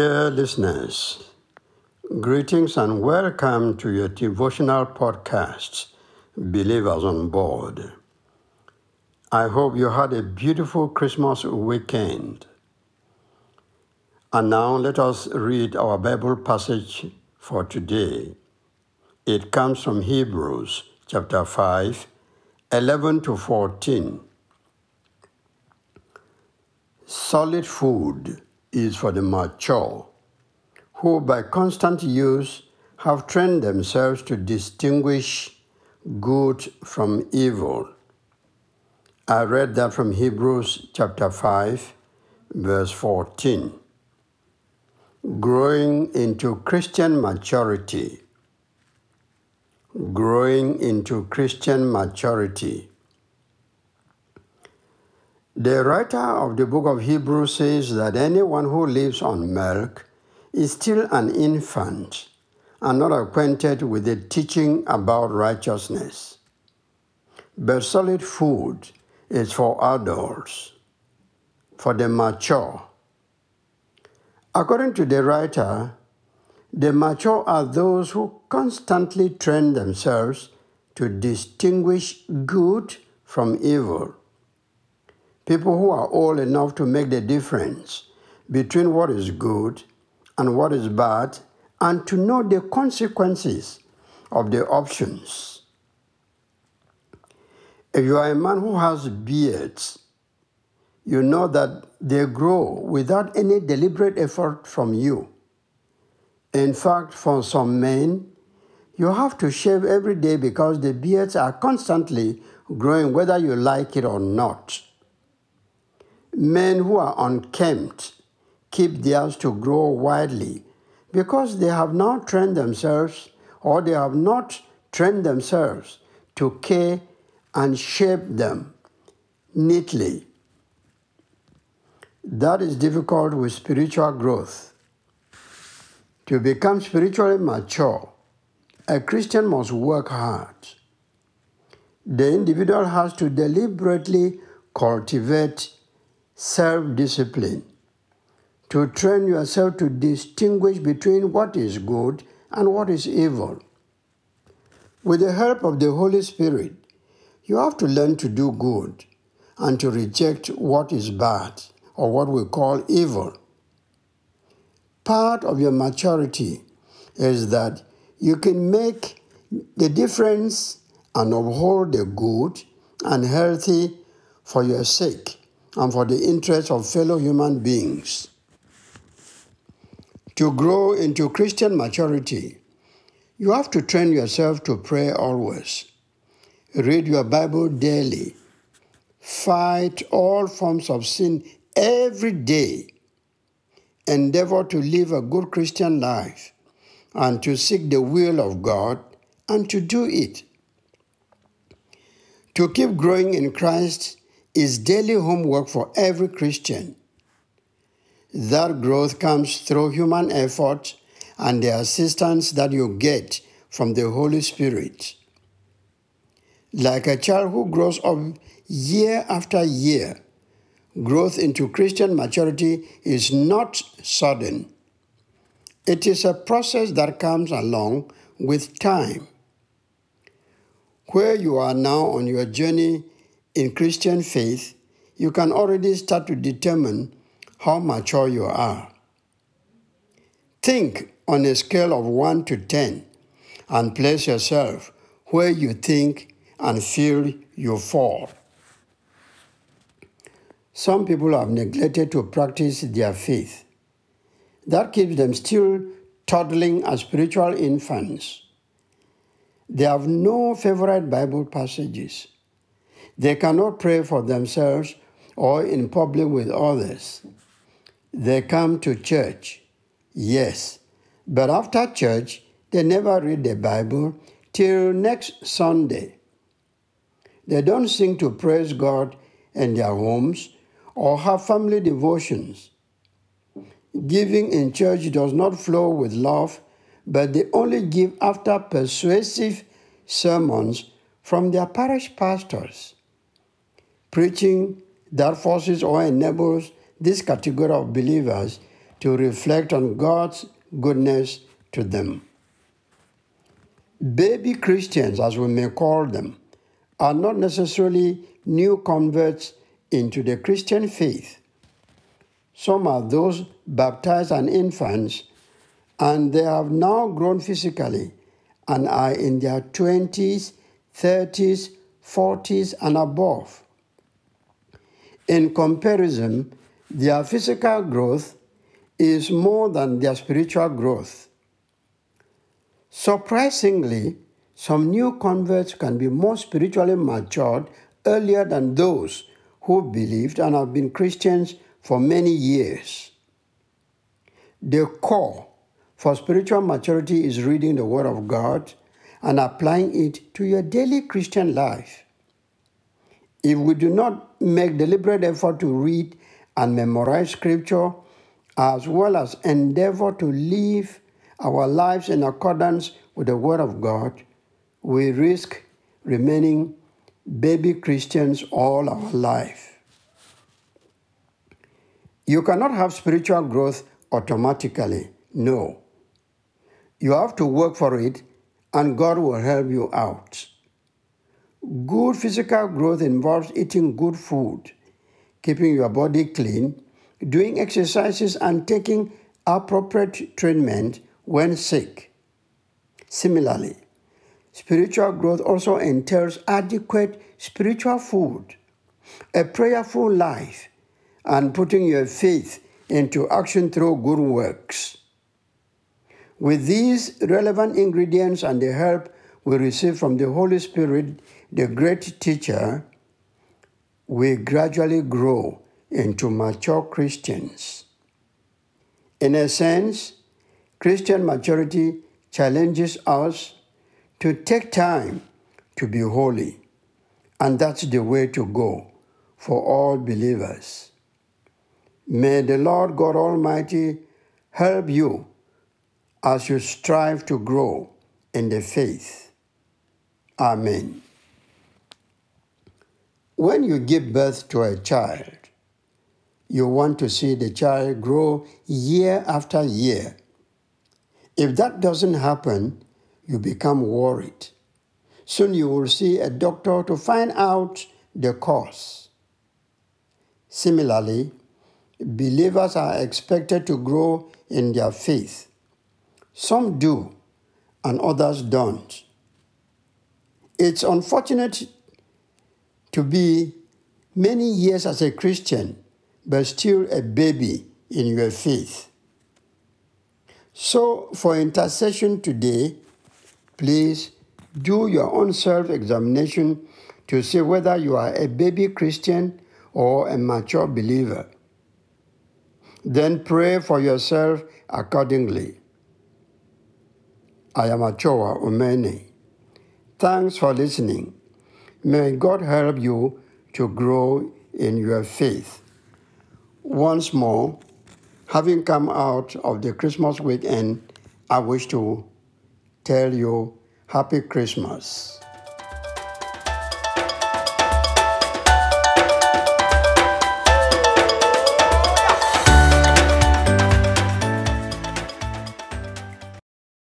Dear listeners, greetings and welcome to your devotional podcast, Believers on Board. I hope you had a beautiful Christmas weekend. And now let us read our Bible passage for today. It comes from Hebrews chapter 5, 11 to 14. Solid food is for the mature, who by constant use have trained themselves to distinguish good from evil. I read that from Hebrews chapter 5, verse 14. Growing into Christian maturity. Growing into Christian maturity. The writer of the book of Hebrews says that anyone who lives on milk is still an infant and not acquainted with the teaching about righteousness. But solid food is for adults, for the mature. According to the writer, the mature are those who constantly train themselves to distinguish good from evil people who are old enough to make the difference between what is good and what is bad and to know the consequences of the options. If you are a man who has beards, you know that they grow without any deliberate effort from you. In fact, for some men, you have to shave every day because the beards are constantly growing whether you like it or not. Men who are unkempt keep theirs to grow widely because they have not trained themselves or they have not trained themselves to care and shape them neatly. That is difficult with spiritual growth. To become spiritually mature, a Christian must work hard. The individual has to deliberately cultivate self discipline, to train yourself to distinguish between what is good and what is evil. With the help of the Holy Spirit, you have to learn to do good and to reject what is bad or what we call evil. Part of your maturity is that you can make the difference and uphold the good and healthy for your sake and for the interests of fellow human beings. To grow into Christian maturity, you have to train yourself to pray always. Read your Bible daily. Fight all forms of sin every day. Endeavor to live a good Christian life and to seek the will of God and to do it. To keep growing in Christ is daily homework for every Christian. That growth comes through human effort and the assistance that you get from the Holy Spirit. Like a child who grows up year after year, growth into Christian maturity is not sudden. It is a process that comes along with time. Where you are now on your journey in Christian faith, you can already start to determine how mature you are. Think on a scale of 1 to 10 and place yourself where you think and feel you fall. Some people have neglected to practice their faith. That keeps them still toddling as spiritual infants. They have no favorite Bible passages. They cannot pray for themselves or in public with others. They come to church, yes, but after church, they never read the Bible till next Sunday. They don't sing to praise God in their homes or have family devotions. Giving in church does not flow with love, but they only give after persuasive sermons from their parish pastors preaching that forces or enables this category of believers to reflect on God's goodness to them. Baby Christians, as we may call them, are not necessarily new converts into the Christian faith. Some are those baptized as infants, and they have now grown physically and are in their 20s, 30s, 40s, and above. In comparison, their physical growth is more than their spiritual growth. Surprisingly, some new converts can be more spiritually matured earlier than those who believed and have been Christians for many years. The core for spiritual maturity is reading the Word of God and applying it to your daily Christian life. If we do not make deliberate effort to read and memorize Scripture, as well as endeavor to live our lives in accordance with the Word of God, we risk remaining baby Christians all our life. You cannot have spiritual growth automatically. No. You have to work for it, and God will help you out. Good physical growth involves eating good food, keeping your body clean, doing exercises, and taking appropriate treatment when sick. Similarly, spiritual growth also entails adequate spiritual food, a prayerful life, and putting your faith into action through good works. With these relevant ingredients and the help we receive from the Holy Spirit, the great teacher, we gradually grow into mature Christians. In a sense, Christian maturity challenges us to take time to be holy, and that's the way to go for all believers. May the Lord God Almighty help you as you strive to grow in the faith. Amen. When you give birth to a child, you want to see the child grow year after year if that doesn't happen, you become worried. Soon you will see a doctor to find out the cause. Similarly, believers are expected to grow in their faith. Some do, and others don't. It's unfortunate to be many years as a Christian, but still a baby in your faith. So, for intercession today, please do your own self examination to see whether you are a baby Christian or a mature believer. Then pray for yourself accordingly. I am Achoa Umeni. Thanks for listening. May God help you to grow in your faith. Once more, having come out of the Christmas weekend, I wish to tell you Happy Christmas.